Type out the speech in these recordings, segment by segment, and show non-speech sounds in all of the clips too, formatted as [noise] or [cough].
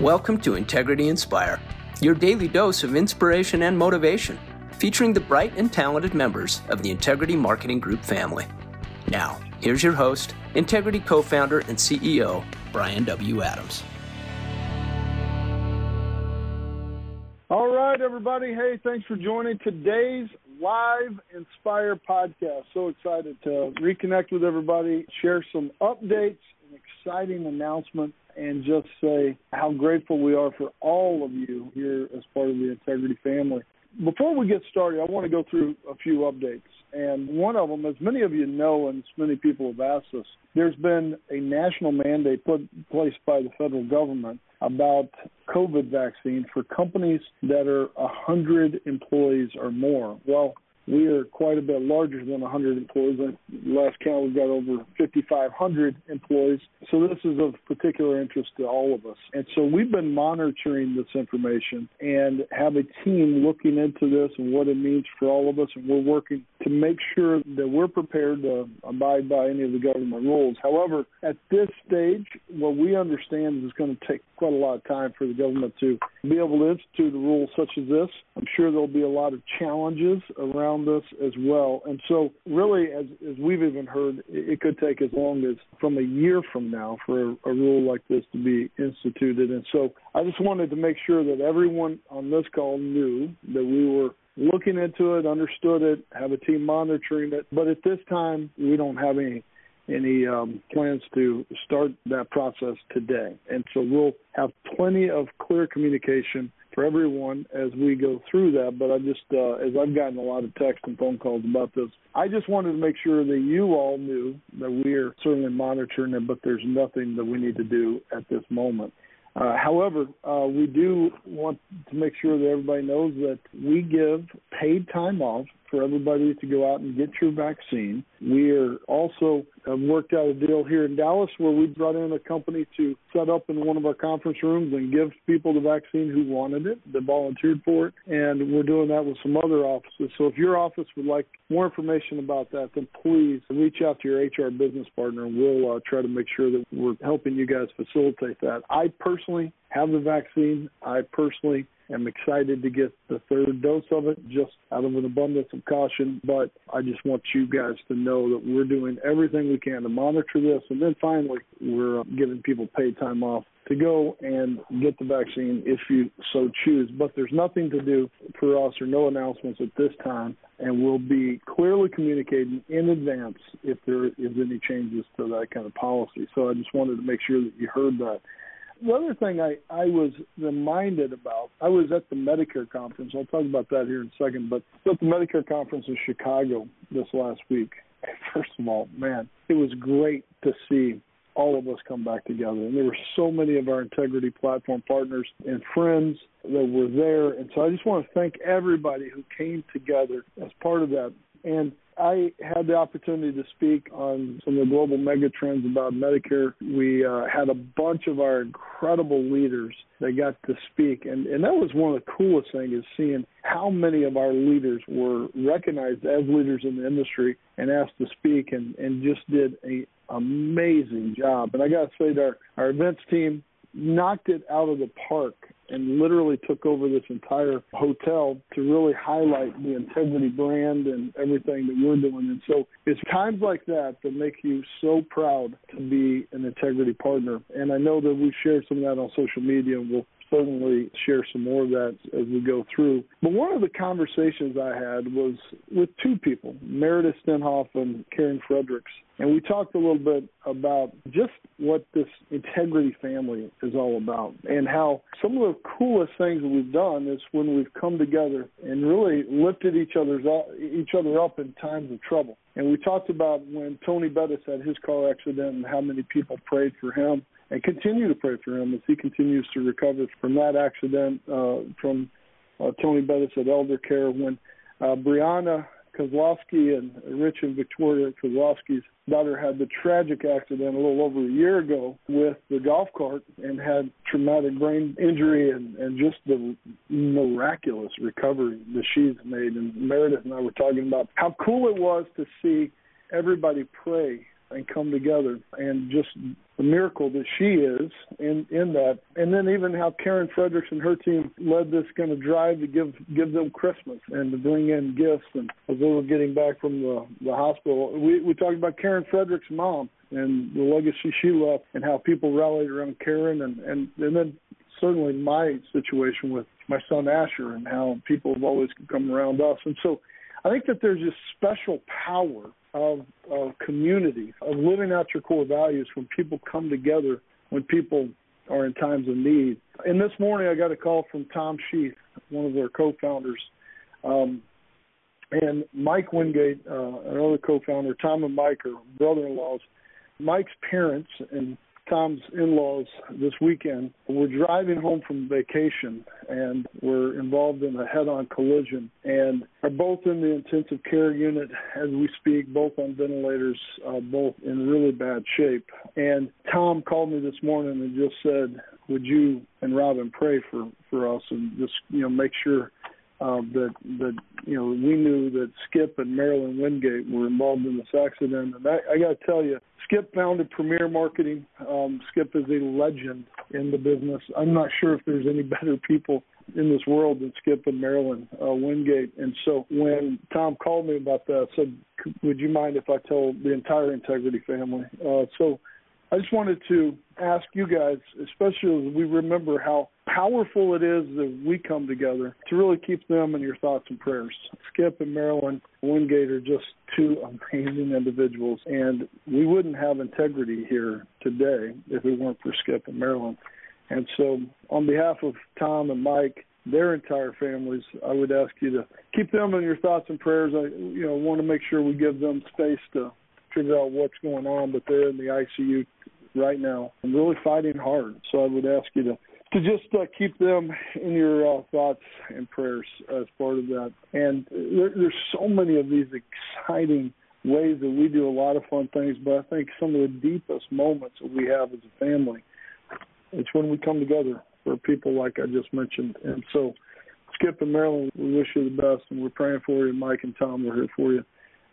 Welcome to Integrity Inspire, your daily dose of inspiration and motivation, featuring the bright and talented members of the Integrity Marketing Group family. Now, here's your host, Integrity co founder and CEO, Bryan W. Adams. All right, everybody. Hey, thanks for joining today's live Inspire podcast. So excited to reconnect with everybody, share some updates, an exciting announcement, and just say how grateful we are for all of you here as part of the Integrity family. Before we get started, I want to go through a few updates. And one of them, as many of you know, and as many people have asked us, there's been a national mandate put in place by the federal government about COVID vaccine for companies that are 100 employees or more. Well, we are quite a bit larger than 100 employees. Last count, we've got over 5,500 employees. So this is of particular interest to all of us. And so we've been monitoring this information and have a team looking into this and what it means for all of us. And we're working to make sure that we're prepared to abide by any of the government rules. However, at this stage, what we understand is it's going to take quite a lot of time for the government to be able to institute a rule such as this. I'm sure there'll be a lot of challenges around this as well. And so, really, as, as we've even heard, it, it could take as long as from a year from now for a, a rule like this to be instituted. And so, I just wanted to make sure that everyone on this call knew that we were looking into it, understood it, have a team monitoring it. But at this time, we don't have any any um, plans to start that process today. And so we'll have plenty of clear communication for everyone as we go through that. But I just, uh, as I've gotten a lot of text and phone calls about this, I just wanted to make sure that you all knew that we are certainly monitoring it, but there's nothing that we need to do at this moment. Uh, however, uh, we do want to make sure that everybody knows that we give paid time off for everybody to go out and get your vaccine. We are also have worked out a deal here in Dallas where we brought in a company to set up in one of our conference rooms and give people the vaccine who wanted it, that volunteered for it, and we're doing that with some other offices. So if your office would like more information about that, then please reach out to your HR business partner, and we'll uh, try to make sure that we're helping you guys facilitate that. I personally have the vaccine. I personally am excited to get the third dose of it just out of an abundance of caution. But I just want you guys to know that we're doing everything we can to monitor this. And then finally, we're uh, giving people paid time off to go and get the vaccine if you so choose. But there's nothing to do for us or no announcements at this time, and we'll be clearly communicating in advance if there is any changes to that kind of policy. So I just wanted to make sure that you heard that the other thing I, I was reminded about, I was at the Medicare conference. I'll talk about that here in a second, but at the Medicare conference in Chicago this last week. [laughs] First of all, man, it was great to see all of us come back together. And there were so many of our integrity platform partners and friends that were there. And so I just want to thank everybody who came together as part of that. And I had the opportunity to speak on some of the global mega trends about Medicare. We uh, had a bunch of our incredible leaders that got to speak, and, and that was one of the coolest things is seeing how many of our leaders were recognized as leaders in the industry and asked to speak, and, and just did an amazing job. And I got to say, that our, our events team knocked it out of the park and literally took over this entire hotel to really highlight the integrity brand and everything that we're doing. And so it's times like that that make you so proud to be an integrity partner. And I know that we've shared some of that on social media and we'll certainly share some more of that as we go through. But one of the conversations I had was with two people, Meredith Stenhoff and Karen Fredericks. And we talked a little bit about just what this integrity family is all about and how some of the coolest things we've done is when we've come together and really lifted each other's each other up in times of trouble. And we talked about when Tony Bettis had his car accident and how many people prayed for him and continue to pray for him as he continues to recover from that accident uh, from uh, Tony Bettis at Elder Care when uh, Brianna Kozlowski and Rich and Victoria Kozlowski's daughter had the tragic accident a little over a year ago with the golf cart and had traumatic brain injury and, and just the miraculous recovery that she's made. And Meredith and I were talking about how cool it was to see everybody pray and come together and just the miracle that she is in in that, and then even how Karen Fredericks and her team led this kind of drive to give give them Christmas and to bring in gifts. And as they were getting back from the the hospital, we we talked about Karen Fredericks' mom and the legacy she left, and how people rallied around Karen, and and and then certainly my situation with my son Asher, and how people have always come around us, and so. I think that there's this special power of, of community, of living out your core values when people come together, when people are in times of need. And this morning I got a call from Tom Sheath, one of their co-founders, um, and Mike Wingate, uh, another co-founder. Tom and Mike are brother-in-laws. Mike's parents and Tom's in-laws this weekend We're driving home from vacation and we're involved in a head-on collision and are both in the intensive care unit as we speak, both on ventilators, uh, both in really bad shape. And Tom called me this morning and just said, "Would you and Robin pray for for us and just you know make sure." Uh, that that you know we knew that Skip and Marilyn Wingate were involved in this accident, and I, I got to tell you, Skip founded Premier Marketing. Um, Skip is a legend in the business. I'm not sure if there's any [laughs] better people in this world than Skip and Marilyn uh, Wingate. And so when Tom called me about that, I said, "Would you mind if I tell the entire Integrity family?" Uh, so I just wanted to ask you guys, especially as we remember how powerful it is that we come together to really keep them in your thoughts and prayers. Skip and Marilyn Wingate are just two amazing individuals, and we wouldn't have integrity here today if it weren't for Skip and Marilyn. And so, on behalf of Tom and Mike, their entire families, I would ask you to keep them in your thoughts and prayers. I, you know, want to make sure we give them space to figure out what's going on, but they're in the ICU right now and really fighting hard. So I would ask you to to just uh, keep them in your uh, thoughts and prayers as part of that. And there, there's so many of these exciting ways that we do a lot of fun things, but I think some of the deepest moments that we have as a family, it's when we come together for people like I just mentioned. And so, Skip and Marilyn, we wish you the best, and we're praying for you. Mike and Tom, we're here for you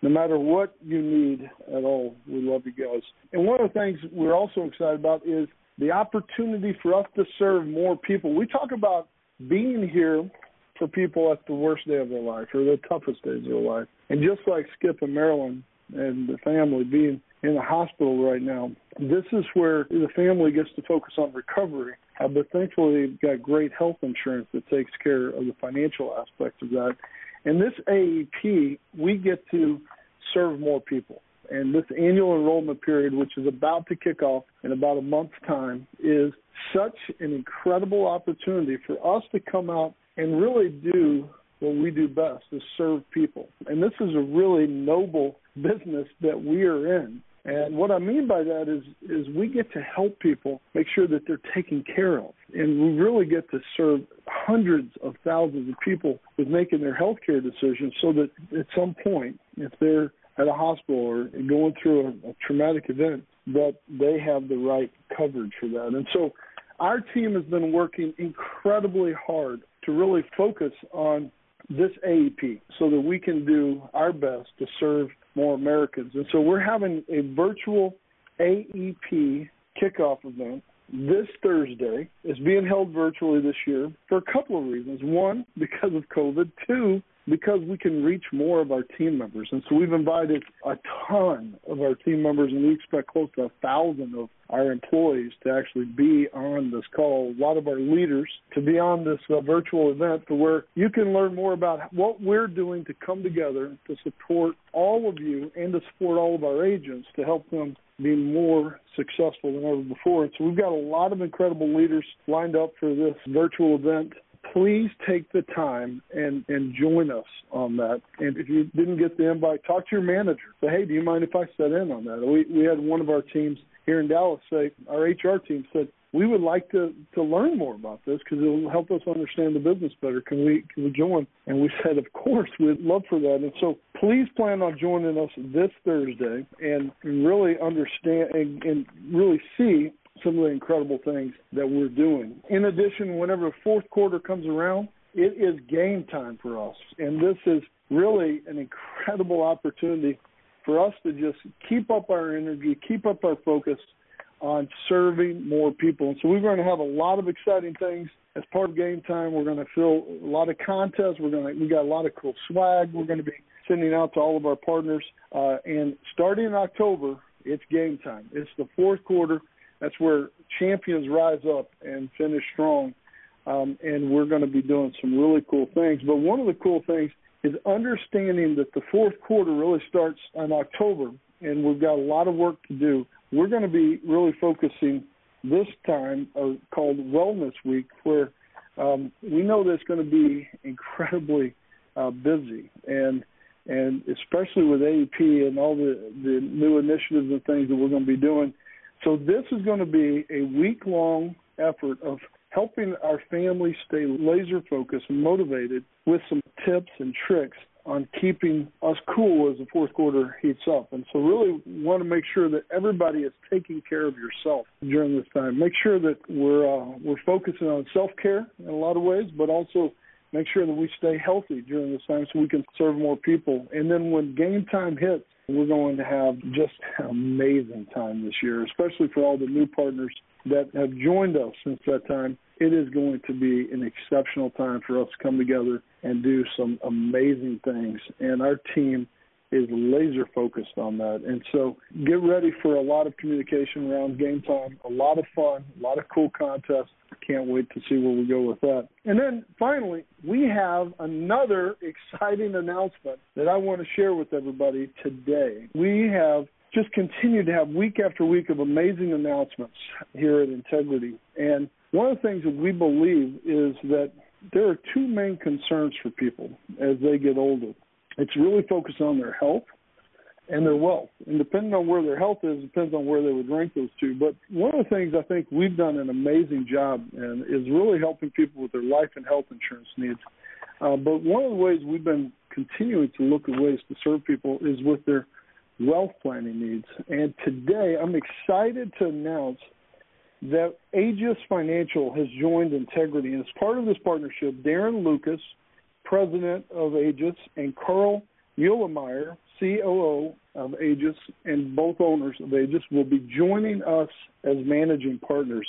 no matter what you need at all, we love you guys. And one of the things we're also excited about is the opportunity for us to serve more people. We talk about being here for people at the worst day of their life or the toughest days of their life. And just like Skip and Marilyn and the family being in the hospital right now, this is where the family gets to focus on recovery. Uh, but thankfully, they've got great health insurance that takes care of the financial aspect of that. In this AEP, we get to serve more people. And this annual enrollment period, which is about to kick off in about a month's time, is such an incredible opportunity for us to come out and really do what we do best is serve people. And this is a really noble business that we are in. And what I mean by that is is we get to help people make sure that they're taken care of. And we really get to serve hundreds of thousands of people with making their health care decisions so that at some point, if they're at a hospital or going through a, a traumatic event, that they have the right coverage for that. And so our team has been working incredibly hard to really focus on this AEP so that we can do our best to serve more Americans. And so we're having a virtual AEP kickoff event this Thursday. It's being held virtually this year for a couple of reasons. One, because of COVID. Two, because we can reach more of our team members. And so we've invited a ton of our team members, and we expect close to a thousand of our employees to actually be on this call, a lot of our leaders to be on this uh, virtual event to where you can learn more about what we're doing to come together to support all of you and to support all of our agents to help them be more successful than ever before. And so we've got a lot of incredible leaders lined up for this virtual event please take the time and and join us on that. And if you didn't get the invite, talk to your manager. Say, hey, do you mind if I set in on that? We we had one of our teams here in Dallas say, our HR team said, we would like to to learn more about this because it will help us understand the business better. Can we can we join? And we said, of course, we'd love for that. And so please plan on joining us this Thursday and really understand and, and really see some of the incredible things that we're doing. In addition, whenever the fourth quarter comes around, it is game time for us. And this is really an incredible opportunity for us to just keep up our energy, keep up our focus on serving more people. And so we're going to have a lot of exciting things as part of game time. We're going to fill a lot of contests. We're going to we got a lot of cool swag. We're going to be sending out to all of our partners. Uh, and starting in October, it's game time. It's the fourth quarter. That's where champions rise up and finish strong. Um, and we're going to be doing some really cool things. But one of the cool things is understanding that the fourth quarter really starts in October, and we've got a lot of work to do. We're going to be really focusing this time uh, called Wellness Week, where um, we know that's going to be incredibly uh, busy, and and especially with AEP and all the the new initiatives and things that we're going to be doing. So this is going to be a week long effort of helping our families stay laser focused and motivated with some tips and tricks on keeping us cool as the fourth quarter heats up. And so really want to make sure that everybody is taking care of yourself during this time. Make sure that we're uh, we're focusing on self-care in a lot of ways, but also make sure that we stay healthy during this time so we can serve more people. And then when game time hits, we're going to have just an amazing time this year, especially for all the new partners that have joined us since that time. It is going to be an exceptional time for us to come together and do some amazing things. And our team is laser focused on that. And so get ready for a lot of communication around game time, a lot of fun, a lot of cool contests. Can't wait to see where we go with that. And then finally, we have another [laughs] exciting announcement that I want to share with everybody today. We have just continued to have week after week of amazing announcements here at Integrity. And one of the things that we believe is that there are two main concerns for people as they get older. It's really focused on their health and their wealth. And depending on where their health is, depends on where they would rank those two. But one of the things I think we've done an amazing job in is really helping people with their life and health insurance needs. Uh, but one of the ways we've been continuing to look at ways to serve people is with their wealth planning needs. And today I'm excited to announce that Aegis Financial has joined Integrity. And as part of this partnership, Darren Lucas, president of Aegis, and Carl Muehlemeyer, COO of Aegis, and both owners of Aegis, will be joining us as managing partners.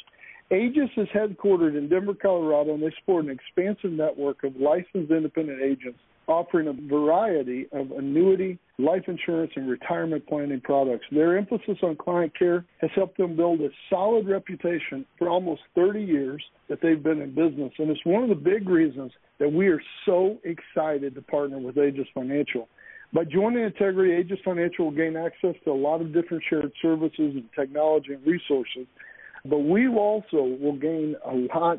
Aegis is headquartered in Denver, Colorado, and they support an expansive network of licensed independent agents offering a variety of annuity, life insurance, and retirement planning products. Their emphasis on client care has helped them build a solid reputation for almost 30 years that they've been in business. And it's one of the big reasons that we are so excited to partner with Aegis Financial. By joining Integrity, Aegis Financial will gain access to a lot of different shared services and technology and resources, but we also will gain a lot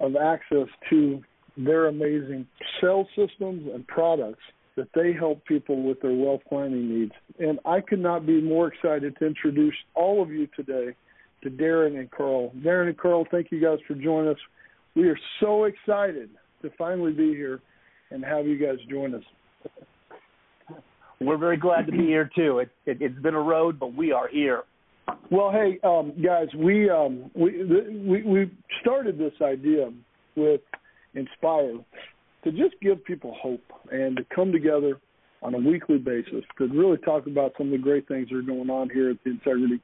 of access to their amazing cell systems and products that they help people with their wealth planning needs. And I could not be more excited to introduce all of you today to Darren and Carl. Darren and Carl, thank you guys for joining us. We are so excited to finally be here and have you guys join us. We're very glad to be here too. It, it, has been a road, but we are here. Well, hey um, guys, we um, we we we started this idea with Inspire to just give people hope and to come together on a weekly basis to really talk about some of the great things that are going on here at the Integrity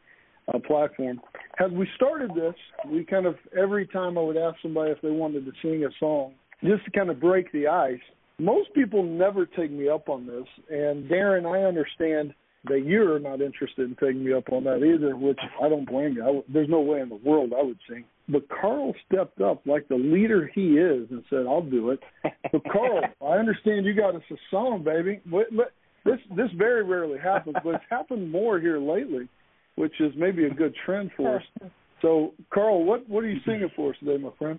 uh, platform. As we started this, we kind of every time I would ask somebody if they wanted to sing a song, just to kind of break the ice. Most people never take me up on this, and Darren, I understand that you're not interested in taking me up on that either, which I don't blame you. I, there's no way in the world I would sing. But Carl stepped up like the leader he is and said, "I'll do it." So Carl, [laughs] I understand you got us a song, baby. But, but this this very rarely happens, but it's happened more here lately, which is maybe a good trend for us. [laughs] So, Carl, what what are you singing for us today, my friend?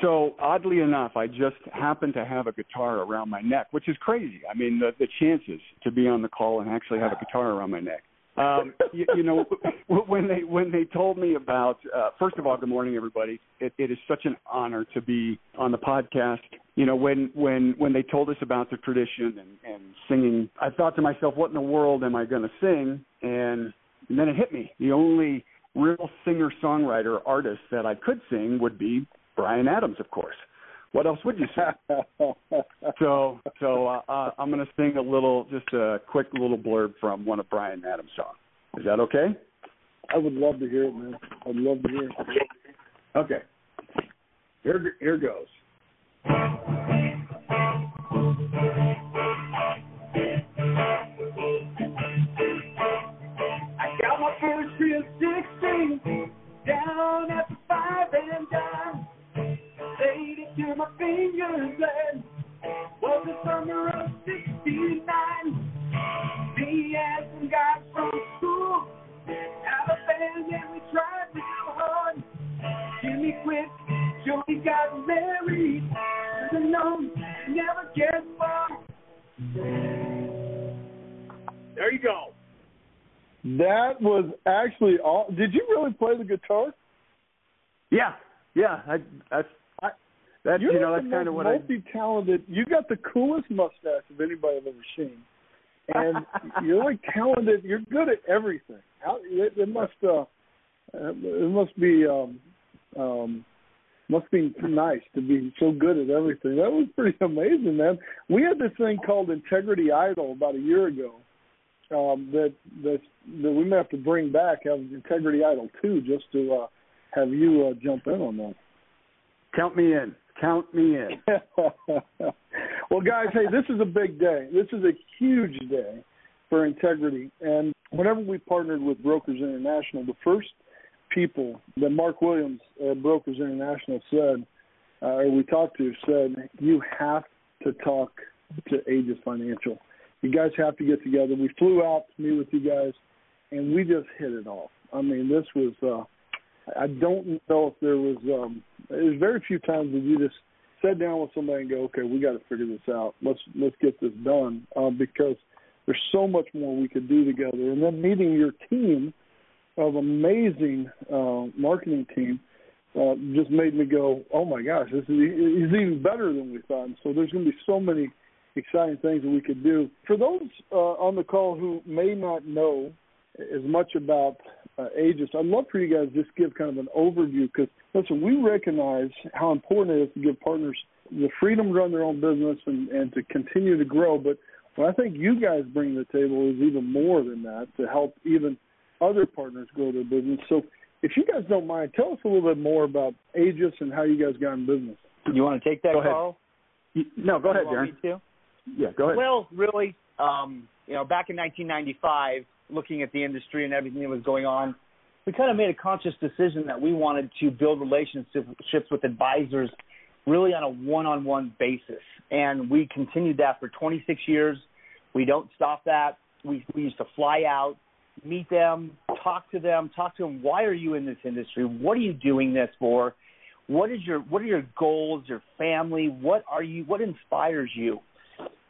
So oddly enough, I just happen to have a guitar around my neck, which is crazy. I mean, the, the chances to be on the call and actually have a guitar around my neck. Um, you, you know, [laughs] when they when they told me about, uh, first of all, good morning, everybody. It, it is such an honor to be on the podcast. You know, when when when they told us about the tradition and, and singing, I thought to myself, what in the world am I going to sing? And, and then it hit me. The only real singer songwriter artist that I could sing would be Bryan Adams, of course. What else would you say? [laughs] so, so uh, uh, I'm going to sing a little, just a quick little blurb from one of Bryan Adams' songs. Is that okay? I would love to hear it, man. I'd love to hear it. Okay. Here, here goes. Was actually all. Did you really play the guitar? Yeah, yeah. I, that's I- that. You're You know, that's kind of what I. multi-talented. You got the coolest mustache of anybody I've ever seen, and [laughs] you're like talented. You're good at everything. How, it, it must. Uh, it must be. Um, um, must be nice to be so good at everything. That was pretty amazing, man. We had this thing called Integrity Idol about a year ago. Um, that that that we may have to bring back. Have Integrity Idol too, just to uh, have you uh, jump in on that. Count me in. Count me in. [laughs] well, guys, hey, this is a big day. This is a huge day for integrity. And whenever we partnered with Brokers International, the first people that Mark Williams at Brokers International said, uh, or we talked to, said, you have to talk to Aegis Financial. You guys have to get together. We flew out to meet with you guys, and we just hit it off. I mean, this was. Uh, I don't know if there was. Um, there's very few times that you just sat down with somebody and go, okay, we got to figure this out. Let's let's get this done uh, because there's so much more we could do together. And then meeting your team of amazing uh, marketing team uh, just made me go, oh my gosh, this is he's even better than we thought. And so there's going to be so many exciting things that we could do. For those uh, on the call who may not know as much about uh, Aegis, I'd love for you guys to just give kind of an overview because listen, we recognize how important it is to give partners the freedom to run their own business and, and to continue to grow. But what I think you guys bring to the table is even more than that to help even other partners grow their business. So if you guys don't mind, tell us a little bit more about Aegis and how you guys got in business. You want to take that, Go ahead. Carl? No, go ahead, You want Darren. Yeah, go ahead. Well, really, um, you know, back in 1995, looking at the industry and everything that was going on, we kind of made a conscious decision that we wanted to build relationships with advisors really on a one-on-one basis. And we continued that for 26 years. We don't stop that. We, we used to fly out, meet them, talk to them, talk to them. Why are you in this industry? What are you doing this for? What is your what are your goals, your family? What are you what inspires you?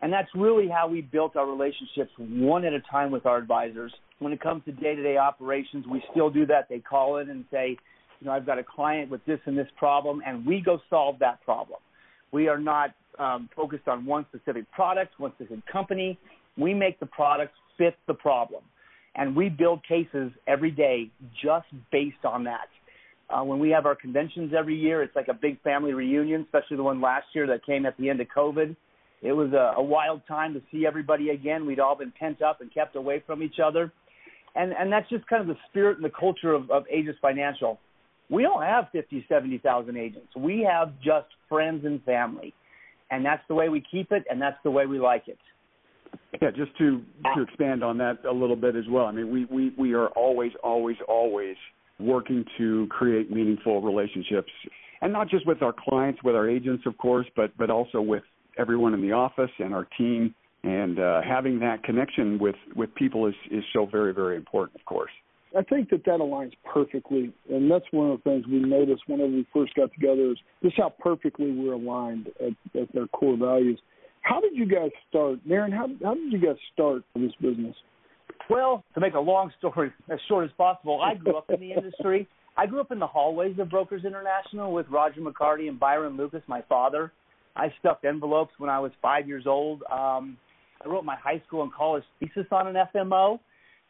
And that's really how we built our relationships one at a time with our advisors. When it comes to day-to-day operations, we still do that. They call in and say, you know, I've got a client with this and this problem, and we go solve that problem. We are not um, focused on one specific product, one specific company. We make the product fit the problem. And we build cases every day just based on that. Uh, when we have our conventions every year, it's like a big family reunion, especially the one last year that came at the end of COVID. It was a, a wild time to see everybody again. We'd all been pent up and kept away from each other. And, and that's just kind of the spirit and the culture of, of Aegis Financial. We don't have 50, 70,000 agents. We have just friends and family. And that's the way we keep it, and that's the way we like it. Yeah, just to to expand on that a little bit as well. I mean, we we we are always always always working to create meaningful relationships, and not just with our clients, with our agents, of course, but but also with everyone in the office and our team. And uh, having that connection with with people is is so very very important, of course. I think that that aligns perfectly, and that's one of the things we noticed whenever we first got together is just how perfectly we're aligned at, at their core values. How did you guys start, Darren? How how did you guys start this business? Well, to make a long story as short as possible, I grew up in the industry. I grew up in the hallways of Brokers International with Roger McCarty and Byron Lucas, my father. I stuffed envelopes when I was five years old. Um, I wrote my high school and college thesis on an FMO.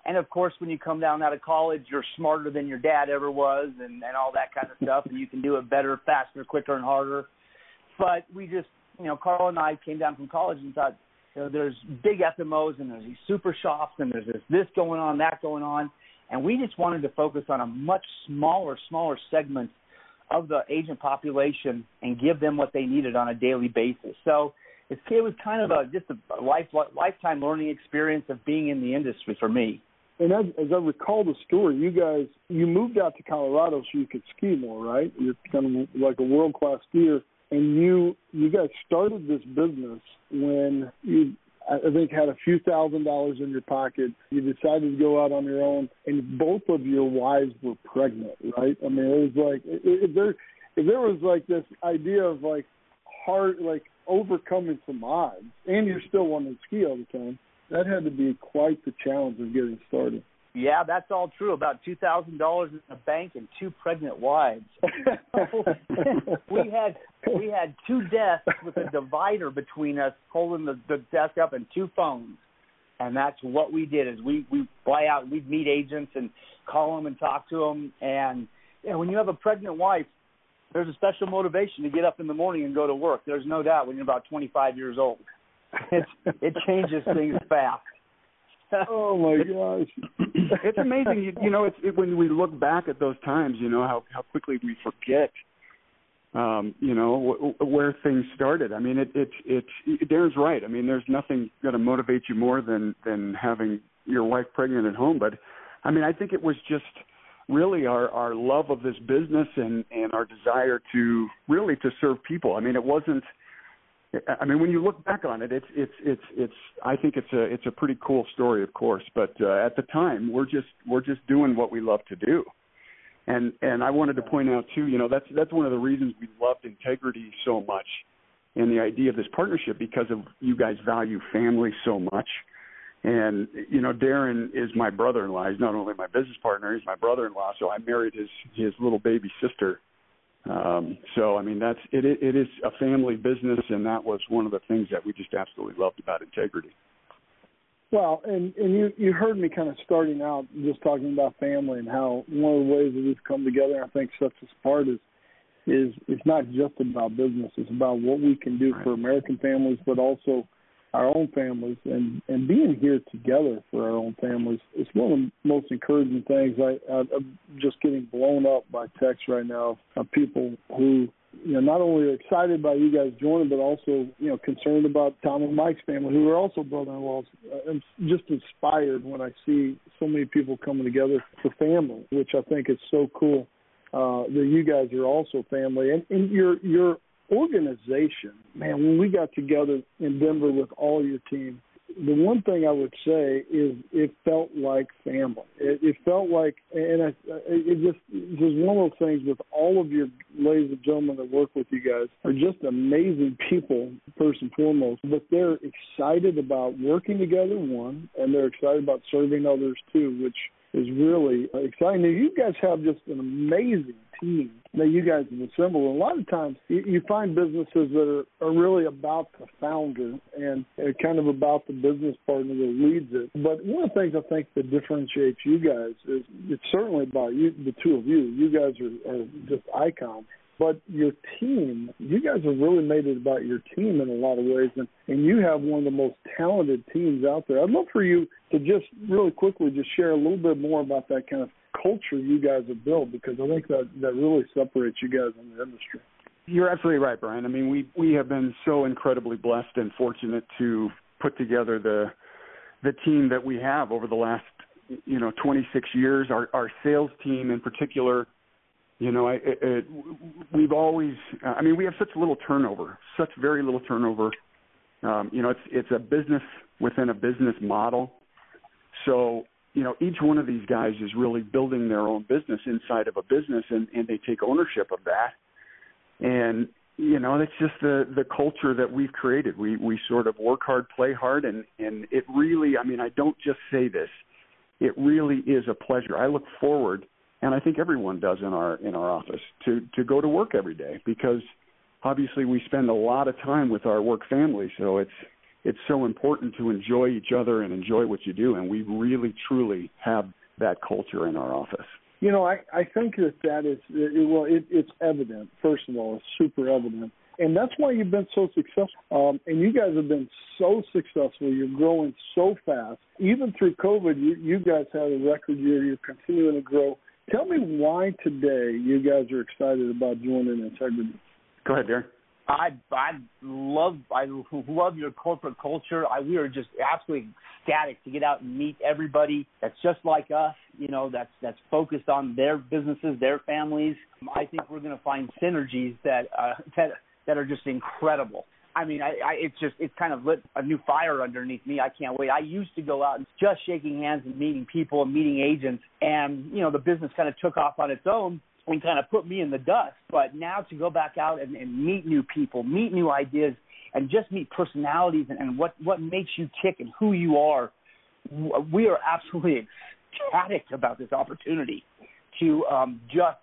And of course, when you come down out of college, you're smarter than your dad ever was, and, and all that kind of stuff, and you can do it better, faster, quicker, and harder. But we just, you know, Carl and I came down from college and thought, you know, there's big FMOs and there's these super shops and there's this this going on, that going on, and we just wanted to focus on a much smaller, smaller segment of the agent population and give them what they needed on a daily basis. So it was kind of a just a life lifetime learning experience of being in the industry for me. And as, as I recall the story, you guys you moved out to Colorado so you could ski more, right? You're kind of like a world class skier, and you you guys started this business when you I think had a few thousand dollars in your pocket. You decided to go out on your own, and both of your wives were pregnant, right? I mean, it was like if there if there was like this idea of like hard like overcoming some odds, and you're still wanting to ski all the time, that had to be quite the challenge of getting started. Yeah, that's all true. About two thousand dollars in the bank and two pregnant wives. [laughs] we had we had two desks with a divider between us, holding the, the desk up, and two phones. And that's what we did. Is we we fly out, we'd meet agents and call them and talk to them. And yeah, when you have a pregnant wife, there's a special motivation to get up in the morning and go to work. There's no doubt when you're about 25 years old. It it changes things fast. Oh my gosh, [laughs] it's amazing. You, you know, it's it, when we look back at those times, you know how how quickly we forget. Um, you know w- where things started. I mean, it, it, it, it. Darren's right. I mean, there's nothing going to motivate you more than than having your wife pregnant at home. But I mean, I think it was just really our our love of this business and and our desire to really to serve people. I mean, it wasn't I mean, when you look back on it, it's it's it's it's. I think it's a it's a pretty cool story, of course. But uh, at the time, we're just we're just doing what we love to do, and and I wanted to point out too. You know, that's that's one of the reasons we loved integrity so much, and the idea of this partnership because of you guys value family so much. And you know, Darren is my brother-in-law. He's not only my business partner; he's my brother-in-law. So I married his his little baby sister um, so I mean that's it, it is a family business, and that was one of the things that we just absolutely loved about integrity. Well, and and you you heard me kind of starting out just talking about family and how one of the ways that we've come together, I think, sets us apart is is it's not just about business; it's about what we can do right. for American families, but also our own families and and being here together for our own families is one of the most encouraging things. I, I'm just getting blown up by texts right now of people who you know not only are excited by you guys joining, but also you know concerned about Tom and Mike's family, who are also brother-in-laws. I'm just inspired when I see so many people coming together for family, which I think is so cool. Uh, that you guys are also family, and, and you're you're organization, man, when we got together in Denver with all your team, the one thing I would say is it felt like family. It, it felt like, and I, it just it was one of those things with all of your ladies and gentlemen that work with you guys are just amazing people, first and foremost. But they're excited about working together, one, and they're excited about serving others too, which is really exciting. You guys have just an amazing team that you guys have assembled. A lot of times you, find businesses that are, are really about the founder and uh, kind of about the business partner that leads it. But one of the things I think that differentiates you guys is it's certainly about you, the two of you. You guys are, are just icons but your team, you guys have really made it about your team in a lot of ways, and, and you have one of the most talented teams out there. I'd love for you to just really quickly just share a little bit more about that kind of culture you guys have built, because I think that that really separates you guys in the industry. You're absolutely right, Bryan. I mean, we we have been so incredibly blessed and fortunate to put together the the team that we have over the last you know 26 years. Our our sales team in particular you know, I, it, it, we've always. I mean, we have such little turnover, such very little turnover. Um, you know, it's it's a business within a business model. So, you know, each one of these guys is really building their own business inside of a business, and and they take ownership of that. And you know, it's just the the culture that we've created. We we sort of work hard, play hard, and and it really. I mean, I don't just say this. It really is a pleasure. I look forward and I think everyone does in our in our office to to go to work every day because obviously we spend a lot of time with our work family, so it's it's so important to enjoy each other and enjoy what you do, and we really truly have that culture in our office. you know, I I think that that is it, well, it, it's evident. First of all, it's super evident, and that's why you've been so successful. Um, and you guys have been so successful. You're growing so fast. Even through COVID, you you guys had a record year. You're continuing to grow. Tell me why today you guys are excited about joining Integrity. Go ahead, Darren. I I love I love your corporate culture. I we are just absolutely ecstatic to get out and meet everybody that's just like us. You know, that's that's focused on their businesses, their families. I think we're going to find synergies that uh, that that are just incredible. I mean, I, I it's just it's kind of lit a new fire underneath me. I can't wait. I used to go out and just shaking hands and meeting people and meeting agents, and you know the business kind of took off on its own and kind of put me in the dust. But now to go back out and, and meet new people, meet new ideas, and just meet personalities and, and what what makes you tick and who you are, we are absolutely ecstatic about this opportunity to um, just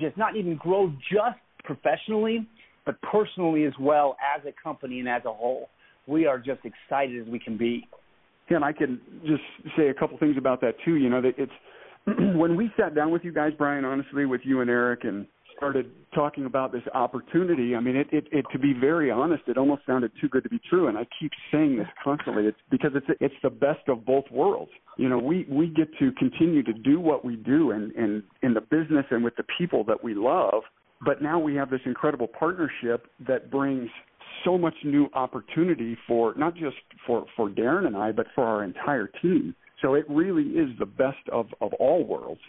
just not even grow just professionally, but personally as well as a company and as a whole. We are just excited as we can be. Yeah, and I can just say a couple things about that too. You know, that it's [clears throat] when we sat down with you guys, Bryan, honestly, with you and Eric, and started talking about this opportunity, I mean, it, it, it to be very honest, it almost sounded too good to be true. And I keep saying this constantly. It's because it's it's the best of both worlds. You know, we we get to continue to do what we do and in, in the business and with the people that we love, but now we have this incredible partnership that brings so much new opportunity for not just for for Darren and I, but for our entire team. So it really is the best of of all worlds.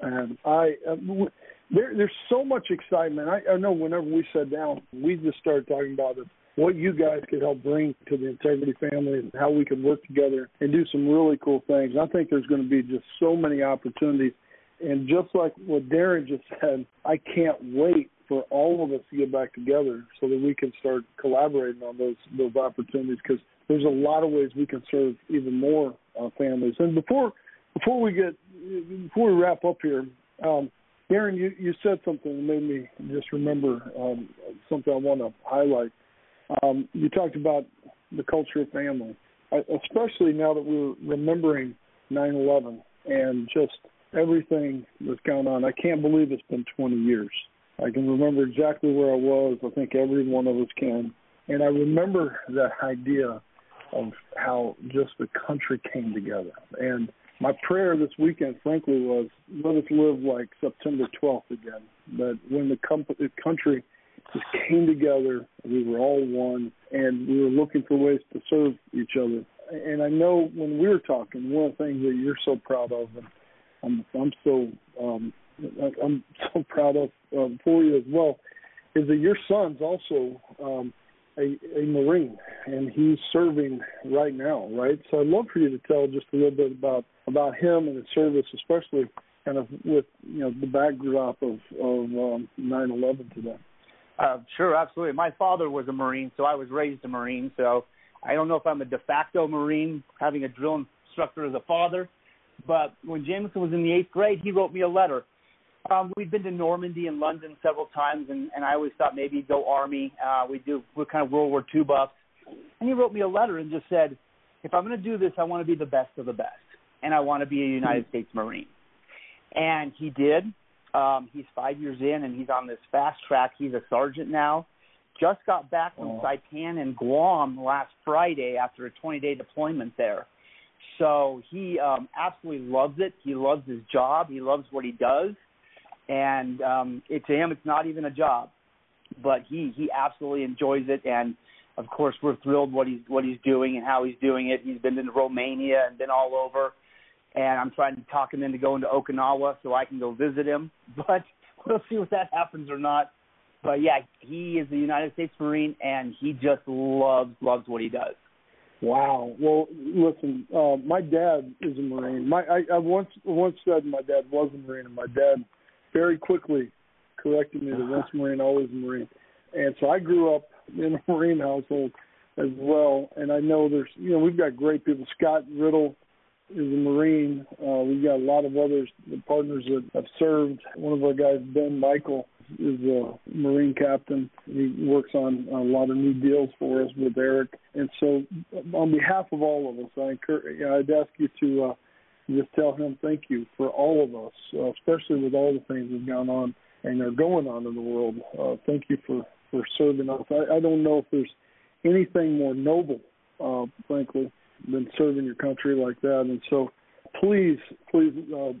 And I, uh, w- there, there's so much excitement. I, I know whenever we sat down, we just started talking about what you guys could help bring to the Integrity family and how we could work together and do some really cool things. I think there's going to be just so many opportunities. And just like what Darren just said, I can't wait for all of us to get back together so that we can start collaborating on those those opportunities because there's a lot of ways we can serve even more uh, families. And before before we get before we wrap up here, um, Darren, you, you said something that made me just remember um, something I want to highlight. Um, you talked about the culture of family, I, especially now that we're remembering 9/11 and just everything that's gone on. I can't believe it's been 20 years. I can remember exactly where I was. I think every one of us can. And I remember that idea of how just the country came together. And my prayer this weekend, frankly, was let us live like September 12th again. That when the, com- the country just came together, we were all one, and we were looking for ways to serve each other. And I know when we were talking, one of the things that you're so proud of, and I'm, I'm so um, I'm [laughs] so proud of um, for you as well, is that your son's also um, a, a Marine, and he's serving right now, right? So I'd love for you to tell just a little bit about about him and his service, especially kind of with you know the backdrop of of um, 9/11 today. Uh, sure, absolutely. My father was a Marine, so I was raised a Marine. So I don't know if I'm a de facto Marine, having a drill instructor as a father, but when Jameson was in the eighth grade, he wrote me a letter um, we've been to Normandy and London several times, and, and I always thought maybe go Army. Uh, we do we're kind of World War II buffs. And he wrote me a letter and just said, if I'm going to do this, I want to be the best of the best, and I want to be a United States Marine. And he did. Um, he's five years in, and he's on this fast track. He's a sergeant now. Just got back from. Saipan and Guam last Friday after a 20-day deployment there. So he um, absolutely loves it. He loves his job. He loves what he does and um, it, to him, it's not even a job, but he he absolutely enjoys it, and of course, we're thrilled what he's what he's doing and how he's doing it. He's been to Romania and been all over, and I'm trying to talk him into going to Okinawa so I can go visit him, [laughs] but we'll see if that happens or not. But yeah, he is a United States Marine, and he just loves loves what he does. Wow. Well, listen, uh, my dad is a Marine. My I, I once once said my dad was a Marine, and my dad very quickly corrected me that once Marine, always Marine. And so I grew up in a Marine household as well. And I know there's, you know, we've got great people. Scott Riddle is a Marine. Uh, we've got a lot of others, the partners that have served. One of our guys, Ben Michael, is a Marine captain. He works on a lot of new deals for us with Eric. And so, on behalf of all of us, I encourage, I'd ask you to uh, just tell him thank you for all of us, uh, especially with all the things that have gone on and are going on in the world. Uh, thank you for for serving us. I, I don't know if there's anything more noble, uh, frankly, than serving your country like that. And so, please, please uh,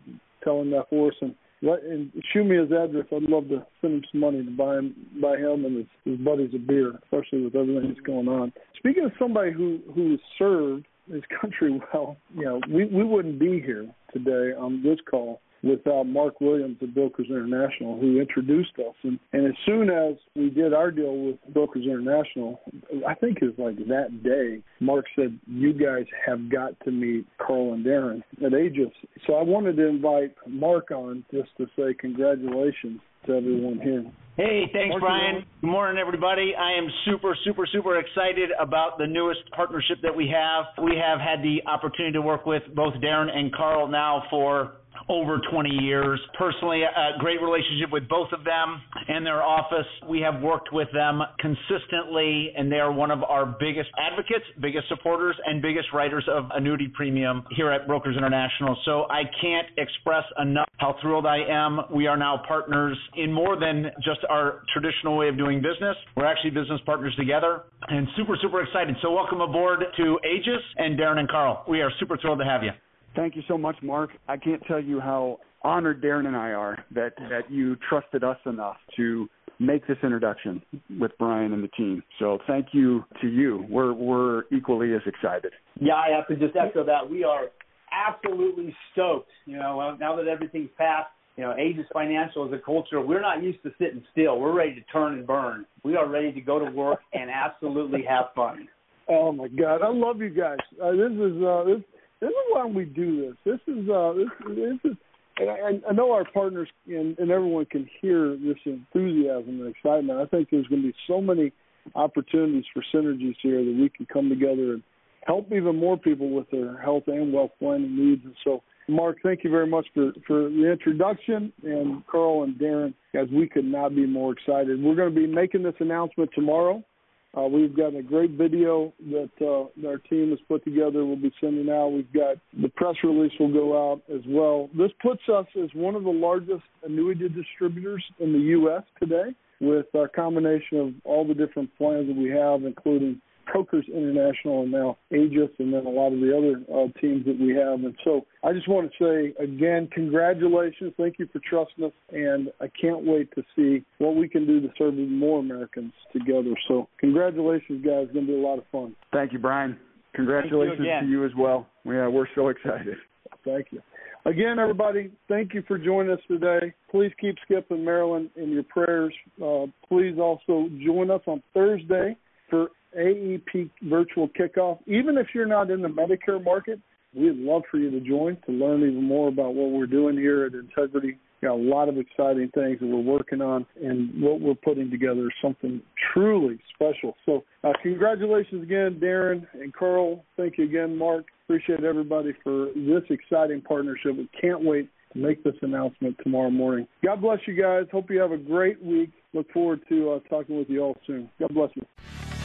tell him that for us and let and shoot me his address. I'd love to send him some money to buy him buy him and his, his buddies a beer, especially with everything that's going on. Speaking of somebody who who has served his country well, you know, we we wouldn't be here today on this call without uh, Mark Williams at Brokers International, who introduced us. And, and as soon as we did our deal with Brokers International, I think it was like that day, Mark said, You guys have got to meet Carl and Darren at Aegis. So I wanted to invite Mark on just to say congratulations to everyone here. Hey, thanks, Bryan. Good morning, everybody. I am super, super, super excited about the newest partnership that we have. We have had the opportunity to work with both Darren and Carl now for over 20 years. Personally, a great relationship with both of them and their office. We have worked with them consistently, and they are one of our biggest advocates, biggest supporters, and biggest writers of annuity premium here at Brokers International. So I can't express enough how thrilled I am. We are now partners in more than just our traditional way of doing business. We're actually business partners together and super, super excited. So welcome aboard to Aegis and Darren and Carl. We are super thrilled to have you. Thank you so much, Mark. I can't tell you how honored Darren and I are that that you trusted us enough to make this introduction with Bryan and the team. So thank you to you. We're we're equally as excited. Yeah, I have to just echo that. We are absolutely stoked. You know, now that everything's passed, you know, Aegis Financial is a culture. We're not used to sitting still. We're ready to turn and burn. We are ready to go to work and absolutely have fun. Oh my God, I love you guys. Uh, this is uh, this this is why we do this. This is uh, this, this is, and I, I know our partners and, and everyone can hear this enthusiasm and excitement. I think there's going to be so many opportunities for synergies here that we can come together and help even more people with their health and wealth planning needs. And so, Mark, thank you very much for for the introduction, and Carl and Darren, guys, we could not be more excited. We're going to be making this announcement tomorrow. Uh, we've got a great video that, uh, our team has put together. We'll be sending out. We've got the press release will go out as well. This puts us as one of the largest annuity distributors in the U.S. today, with our combination of all the different plans that we have, including Brokers International and now Aegis, and then a lot of the other uh, teams that we have. And so I just want to say again, congratulations. Thank you for trusting us. And I can't wait to see what we can do to serve even more Americans together. So congratulations, guys. It's going to be a lot of fun. Thank you, Bryan. Congratulations you to you as well. Yeah, we're so excited. Thank you. Again, everybody, thank you for joining us today. Please keep Skip and Marilyn in your prayers. Uh, please also join us on Thursday for AEP virtual kickoff. Even if you're not in the Medicare market, we'd love for you to join to learn even more about what we're doing here at Integrity. Got a lot of exciting things that we're working on, and what we're putting together is something truly special. So, uh, congratulations again, Darren and Carl. Thank you again, Mark. Appreciate everybody for this exciting partnership. We can't wait to make this announcement tomorrow morning. God bless you guys. Hope you have a great week. Look forward to uh, talking with you all soon. God bless you.